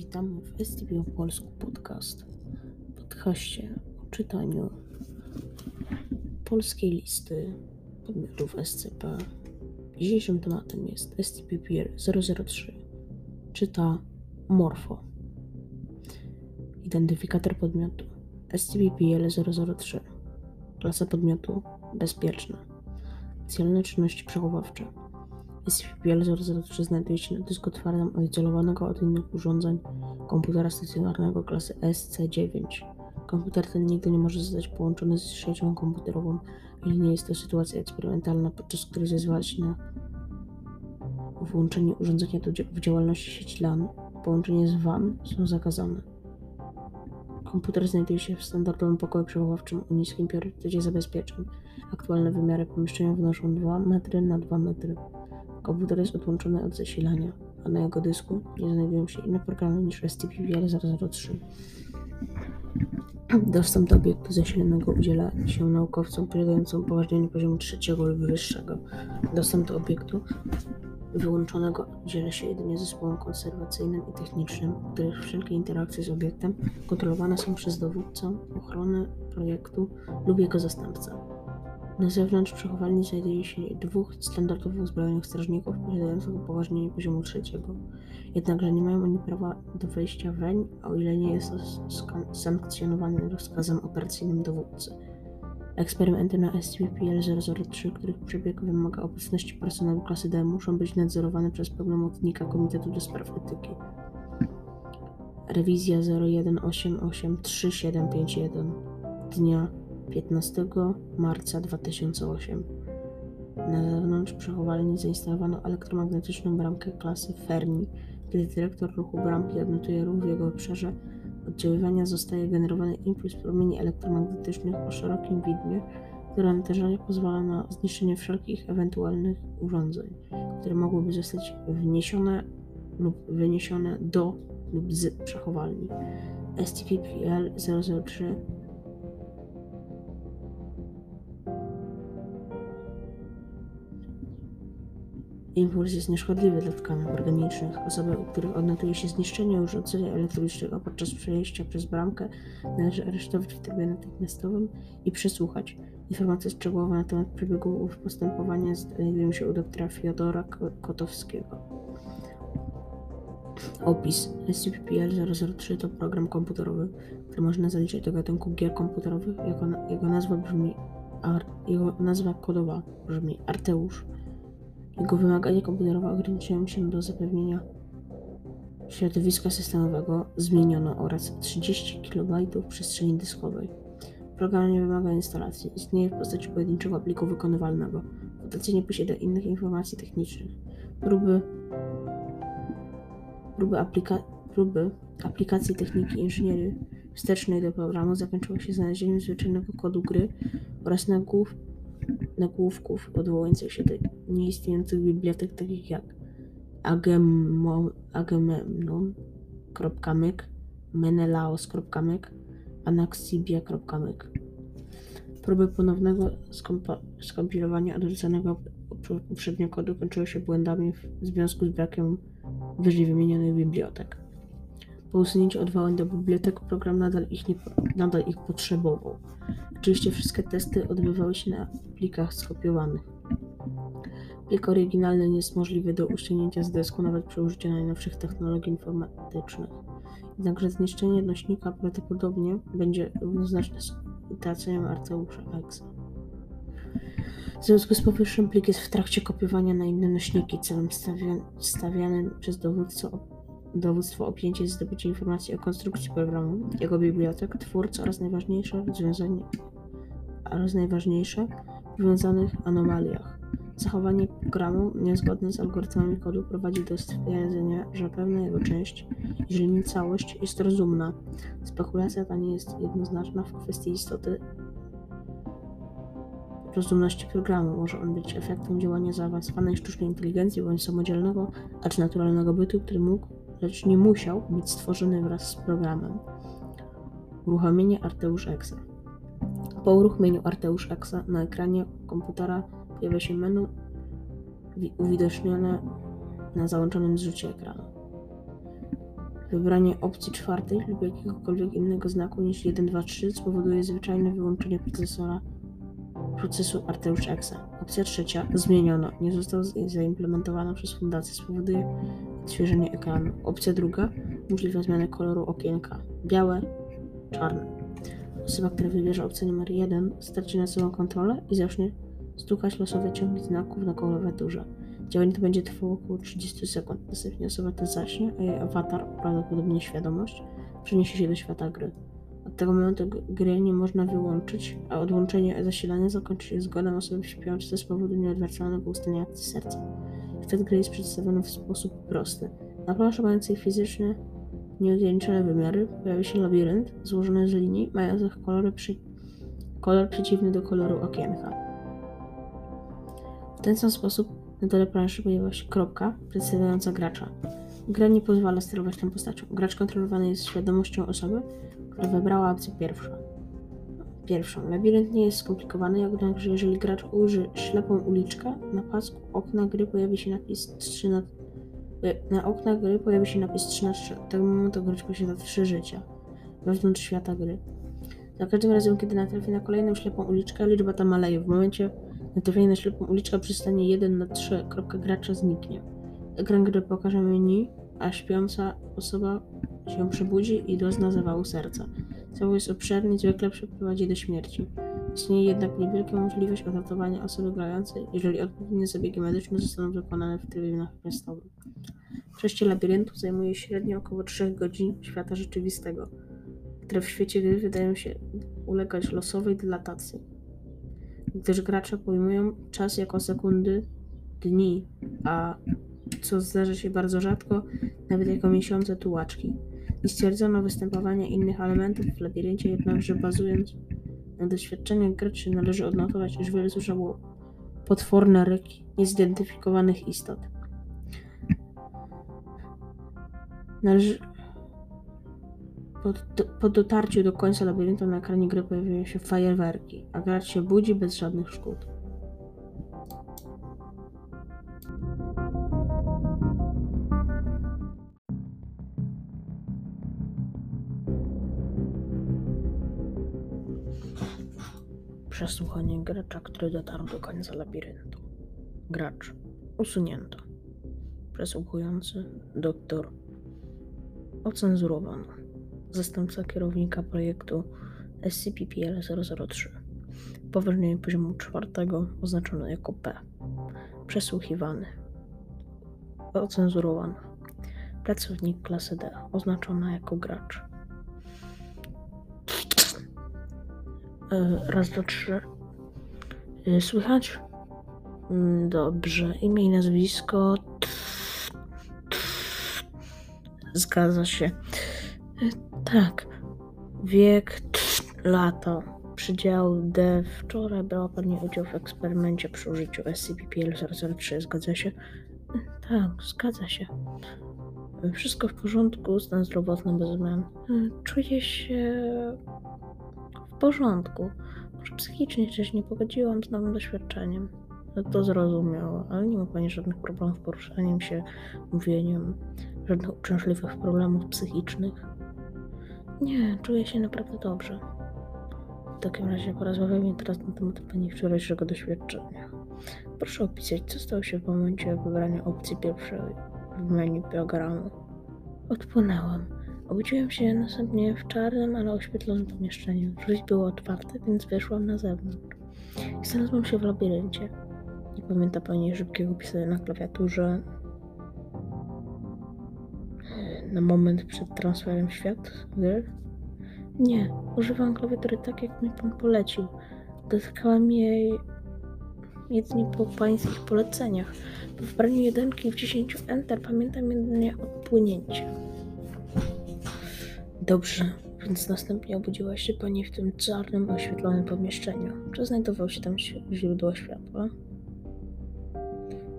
Witamy w STB Polsku Podcast. Podcaście o czytaniu polskiej listy podmiotów SCP. Dzisiejszym tematem jest SCP-PL 003. Czyta Morfo. Identyfikator podmiotu SCP-PL 003. Klasa podmiotu bezpieczna. Specjalne czynności przechowawcze SCP-PL-003 znajduje się na dysku twardym odizolowanego od innych urządzeń komputera stacjonarnego klasy SC9. Komputer ten nigdy nie może zostać połączony z siecią komputerową, jeżeli nie jest to sytuacja eksperymentalna, podczas której zezwala się na włączenie urządzenia do w działalności sieci LAN. Połączenie z WAN są zakazane. Komputer znajduje się w standardowym pokoju przechowawczym o niskim priorytecie zabezpieczeń. Aktualne wymiary pomieszczenia wynoszą 2 metry na 2 metry. Komputer jest odłączony od zasilania, a na jego dysku nie znajdują się inne programy niż SCP-PL-003. Dostęp do obiektu zasilanego udziela się naukowcom posiadającym upoważnienie poziomu trzeciego lub wyższego. Dostęp do obiektu wyłączonego udziela się jedynie zespołom konserwacyjnym i technicznym, których wszelkie interakcje z obiektem kontrolowane są przez dowódcę ochrony projektu lub jego zastępcę. Na zewnątrz przechowalni znajduje się dwóch standardowo uzbrojonych strażników posiadających upoważnienie poziomu trzeciego. Jednakże nie mają oni prawa do wejścia weń, o ile nie jest to sankcjonowane rozkazem operacyjnym dowódcy. Eksperymenty na SCP-PL-003, których przebieg wymaga obecności personelu klasy D, muszą być nadzorowane przez pełnomocnika Komitetu do Spraw Etyki. Rewizja 01883751 dnia 15 marca 2008. Na zewnątrz przechowalni zainstalowano elektromagnetyczną bramkę klasy Fermi. Gdy dyrektor ruchu bramki odnotuje ruch w jego obszarze oddziaływania, zostaje generowany impuls promieni elektromagnetycznych o szerokim widmie, które natężenie pozwala na zniszczenie wszelkich ewentualnych urządzeń, które mogłyby zostać wniesione lub wyniesione do lub z przechowalni. SCP-PL-003 Impuls jest nieszkodliwy dla tkanek organicznych. Osoby, u których odnotuje się zniszczenie urządzenia elektrycznego podczas przejścia przez bramkę, należy aresztować w trybie natychmiastowym i przesłuchać. Informacje szczegółowe na temat przebiegu postępowania znajdują się u doktora Fiodora Kotowskiego. Opis SCP-PL-003 to program komputerowy, który można zaliczyć do gatunku gier komputerowych. Jego, jego nazwa brzmi jego nazwa kodowa brzmi Arteusz. Jego wymagania komputerowe ograniczają się do zapewnienia środowiska systemowego zmieniono oraz 30 KB przestrzeni dyskowej. Program nie wymaga instalacji, istnieje w postaci pojedynczego pliku wykonywalnego. Dotacja nie posiada innych informacji technicznych. Próby, próby, aplika, próby aplikacji techniki inżynierii wstecznej do programu zakończyły się znalezieniem zwyczajnego kodu gry oraz nagłów, nagłówków odwołujących się do nieistniejących bibliotek takich jak agamemnon.myk, menelaos.myk, anaxibia.myk. Próby ponownego skompilowania odrzuconego poprzednio kodu kończyły się błędami w związku z brakiem wyżej wymienionych bibliotek. Po usunięciu odwołań do bibliotek program nadal ich, nie, nadal ich potrzebował. Oczywiście wszystkie testy odbywały się na plikach skopiowanych. Plik oryginalny nie jest możliwy do uściągnięcia z dysku nawet przy użyciu najnowszych technologii informatycznych. Jednakże zniszczenie nośnika prawdopodobnie będzie równoznaczne z utraceniem Arteusza Exa. W związku z powyższym plik jest w trakcie kopiowania na inne nośniki celem stawianym przez dowódcę dowództwo objęcie zdobycie informacji o konstrukcji programu, jego bibliotek, twórcy oraz najważniejsze rozwiązanie oraz najważniejsze anomaliach. Zachowanie programu niezgodne z algorytmami kodu prowadzi do stwierdzenia, że pewna jego część, jeżeli nie całość, jest rozumna. Spekulacja ta nie jest jednoznaczna w kwestii istoty rozumności programu. Może on być efektem działania zaawansowanej sztucznej inteligencji bądź samodzielnego, acz naturalnego bytu, który mógł lecz nie musiał być stworzony wraz z programem. Uruchomienie Arteusz Exa. Po uruchomieniu Arteusz Exa na ekranie komputera pojawia się menu uwidocznione na załączonym zrzucie ekranu. Wybranie opcji czwartej lub jakiegokolwiek innego znaku niż 1, 2, 3 spowoduje zwyczajne wyłączenie procesora procesu Arteusz Exa. Opcja trzecia zmieniono, nie został zaimplementowana przez fundację, spowoduje odświeżenie ekranu. Opcja druga możliwa zmiana koloru okienka białe, czarne. Osoba, która wybierze opcję numer 1 straci na sobą kontrolę i zacznie stukać losowe ciągi znaków na klawiaturze. Działanie to będzie trwało około 30 sekund. Następnie osoba ta zacznie, a jej awatar, prawdopodobnie świadomość, przeniesie się do świata gry. Od tego momentu gry nie można wyłączyć, a odłączenie zasilania zakończy się zgodą osoby śpiącej z powodu nieodwracalnego ustania serca. Świat gry jest przedstawiony w sposób prosty. Na planszy mającej fizyczne, nieograniczone wymiary pojawi się labirynt złożony z linii mających kolory przy... kolor przeciwny do koloru okienka. W ten sam sposób na dole planszy pojawia się kropka przedstawiająca gracza. Gra nie pozwala sterować tą postacią. Gracz kontrolowany jest świadomością osoby, która wybrała opcję pierwszą. Pierwszą. Labirynt nie jest skomplikowany, jednakże jeżeli gracz uży ślepą uliczkę, na pasku okna gry pojawi się napis 3 na na oknach gry pojawi się napis 3 na 3. Od tego momentu gracz posiada 3 życia wewnątrz świata gry. Za każdym razem, kiedy natrafi na kolejną ślepą uliczkę, liczba ta maleje. W momencie natrafienia na ślepą uliczkę przystanie 1 na 3. Kropka gracza zniknie. Ekran gry pokaże menu, a śpiąca osoba się przebudzi i dozna zawału serca. Jest obszerny zwykle przeprowadzi do śmierci. Istnieje jednak niewielka możliwość odratowania osoby grającej, jeżeli odpowiednie zabiegi medyczne zostaną wykonane w trybie natychmiastowym. Przejście labiryntu zajmuje średnio około 3 godzin świata rzeczywistego, które w świecie gry wydają się ulegać losowej dilatacji, gdyż gracze pojmują czas jako sekundy, dni, a co zdarza się bardzo rzadko, nawet jako miesiące tułaczki. Stwierdzono występowanie innych elementów w labiryncie, jednakże bazując na doświadczeniach graczy należy odnotować, iż wiele słyszało potworne ryki niezidentyfikowanych istot. Należy... Po, do, po dotarciu do końca labiryntu na ekranie gry pojawiają się fajerwerki, a gracz się budzi bez żadnych szkód. Przesłuchanie gracza, który dotarł do końca labiryntu. Gracz usunięto. Przesłuchujący doktor ocenzurowano. Zastępca kierownika projektu SCP-PL-003. Poważnienie poziomu czwartego oznaczono jako P. Przesłuchiwany. Ocenzurowano. Pracownik klasy D oznaczona jako gracz. Raz, dwa, trzy. E, słychać? Mm, dobrze. Imię i nazwisko. Zgadza się. E, tak. Wiek, lata. Przydział D. Wczoraj brała Pani udział w eksperymencie przy użyciu SCP-PL-003. Zgadza się? Tak, zgadza się. Wszystko w porządku, stan zdrowotny bez zmian. Czuję się porządku. Może psychicznie też nie pogodziłam z nowym doświadczeniem. No to zrozumiała, ale nie ma pani żadnych problemów z poruszaniem się, mówieniem, żadnych uciążliwych problemów psychicznych. Nie, czuję się naprawdę dobrze. W takim razie porozmawiajmy teraz na temat pani wczorajszego doświadczenia. Proszę opisać, co stało się w momencie wybrania opcji pierwszej w menu programu. Odpłynęłam. Obudziłem się następnie w czarnym, ale oświetlonym pomieszczeniu. Drzwi były otwarte, więc wyszłam na zewnątrz. I znalazłam się w labiryncie. Nie pamięta pani szybkiego pisania na klawiaturze. Na moment przed transferem świat gry? Nie, używam klawiatury tak, jak mi pan polecił. Dotykałam jej jedynie po pańskich poleceniach. Po wybraniu jedynki w 10 Enter pamiętam jedynie odpłynięcie. Dobrze, więc następnie obudziła się pani w tym czarnym, oświetlonym pomieszczeniu. Czy znajdował się tam źródło światła?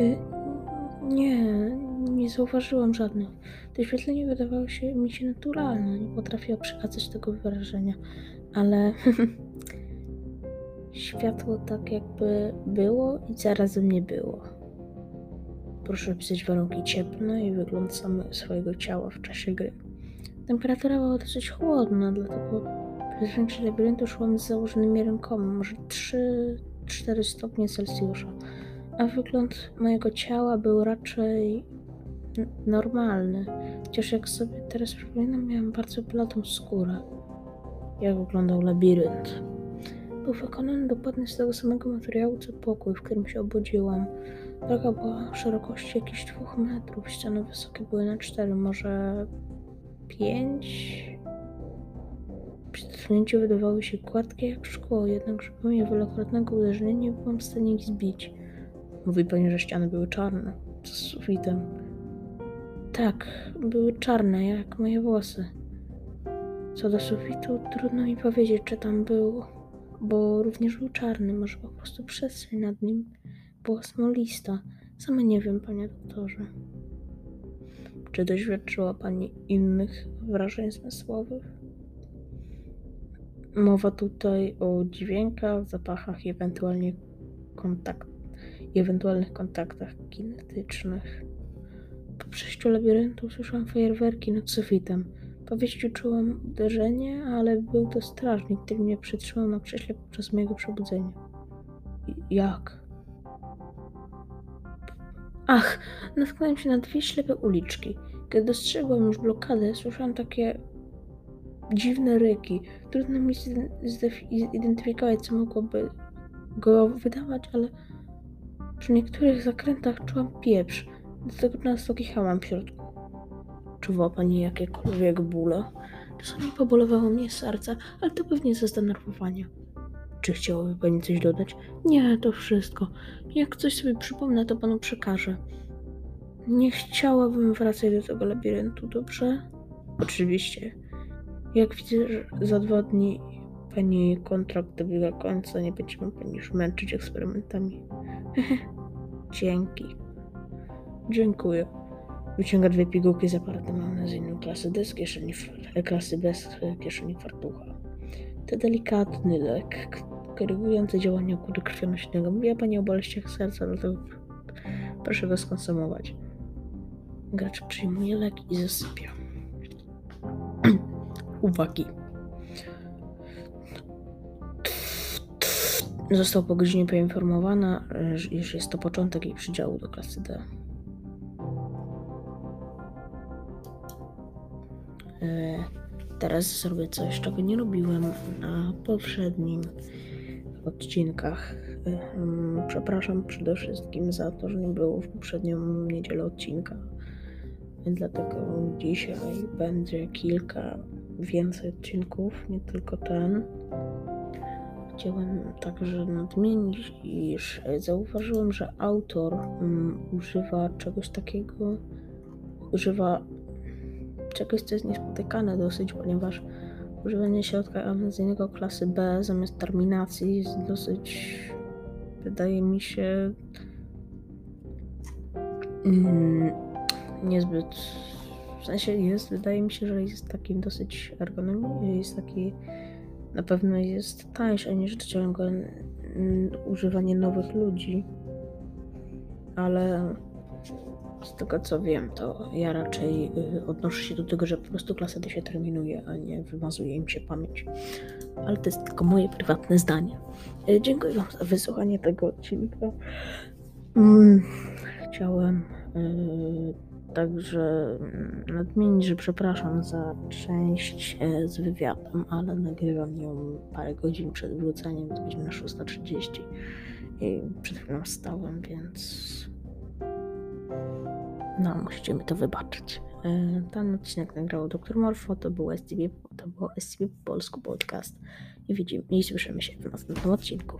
Y nie, nie zauważyłam żadnych. To świetlenie wydawało się mi się naturalne. Nie potrafiła przekazać tego wyrażenia, ale światło tak jakby było i zarazem nie było. Proszę opisać warunki cieplne i wygląd swojego ciała w czasie gry. Temperatura była dosyć chłodna, dlatego przez większość labiryntu szłam z założonymi rękoma, może 3-4 stopnie Celsjusza, a wygląd mojego ciała był raczej normalny. Chociaż jak sobie teraz przypominam, miałem bardzo bladą skórę. Jak wyglądał labirynt? Był wykonany dokładnie z tego samego materiału co pokój, w którym się obudziłam. Droga była szerokości jakichś dwóch metrów, ściany wysokie były na cztery, może pięć. Przy dotknięciu wydawały się gładkie jak szkło, jednakże pomimo wielokrotnego uderzenia nie byłam w stanie ich zbić. Mówi pani, że ściany były czarne, z sufitem. Tak, były czarne, jak moje włosy. Co do sufitu, trudno mi powiedzieć, czy tam był, bo również był czarny, może po prostu przestrzeń nad nim była smolista. Sama nie wiem, panie doktorze. Czy doświadczyła pani innych wrażeń zmysłowych? Mowa tutaj o dźwiękach, zapachach i ewentualnie kontakt, ewentualnych kontaktach kinetycznych. Po przejściu labiryntu słyszałam fajerwerki nad sufitem. Po wyjściu czułam uderzenie, ale był to strażnik, który mnie przytrzymał na krześle podczas mojego przebudzenia. Jak? Ach, natknąłem się na dwie ślepe uliczki. Kiedy dostrzegłam już blokadę, słyszałam takie dziwne ryki. Trudno mi zide- zide- zidentyfikować, co mogłoby go wydawać, ale przy niektórych zakrętach czułam pieprz. Dlatego często kichałam w środku. Czuwała pani jakiekolwiek bóle? Czasami pobolowało mnie serce, ale to pewnie ze zdenerwowania. Czy chciałaby pani coś dodać? Nie, to wszystko. Jak coś sobie przypomnę, to panu przekażę. Nie chciałabym wracać do tego labiryntu, dobrze? Oczywiście. Jak widzę, że za dwa dni pani kontrakt dobiega końca, nie będziemy pani już męczyć eksperymentami. Dzięki. Dziękuję. Wyciąga dwie pigułki z aparatem magnezyjnym klasy D z kieszeni, klasy B z kieszeni fartucha. To delikatny lek, korygujący działanie układu krwionośnego. Mówiła pani o boleściach serca, dlatego proszę go skonsumować. Gracz przyjmuje lek i zasypia. Uwagi. Został po godzinie poinformowana, iż jest to początek jej przydziału do klasy D. E, Teraz zrobię coś, czego nie robiłem na poprzednim odcinkach. E, mm, Przepraszam przede wszystkim za to, że nie było w poprzednią niedzielę odcinka. Dlatego dzisiaj będzie kilka więcej odcinków, nie tylko ten. Chciałem także nadmienić, iż zauważyłem, że autor mm, używa czegoś takiego, używa czegoś, co jest niespotykane dosyć, ponieważ używanie środka amnezyjnego klasy B zamiast terminacji jest dosyć, wydaje mi się, mm, niezbyt, w sensie jest, wydaje mi się, że jest taki dosyć ergonomiczny, jest taki, na pewno jest tańszy niż ciągłe mm, używanie nowych ludzi, ale z tego co wiem, to ja raczej y, odnoszę się do tego, że po prostu klasa D się terminuje, a nie wymazuje im się pamięć. Ale to jest tylko moje prywatne zdanie. Y, Dziękuję Wam za wysłuchanie tego odcinka. Mm, chciałem y, także mm, nadmienić, że przepraszam za część z wywiadem, ale nagrywam ją parę godzin przed wróceniem, to godzina 6.30 i przed chwilą wstałem, więc no, musicie mi to wybaczyć. E, ten odcinek nagrał Dr. Morfo, to był SCB, to było SCB Polsku Podcast. I widzimy i słyszymy się w następnym odcinku.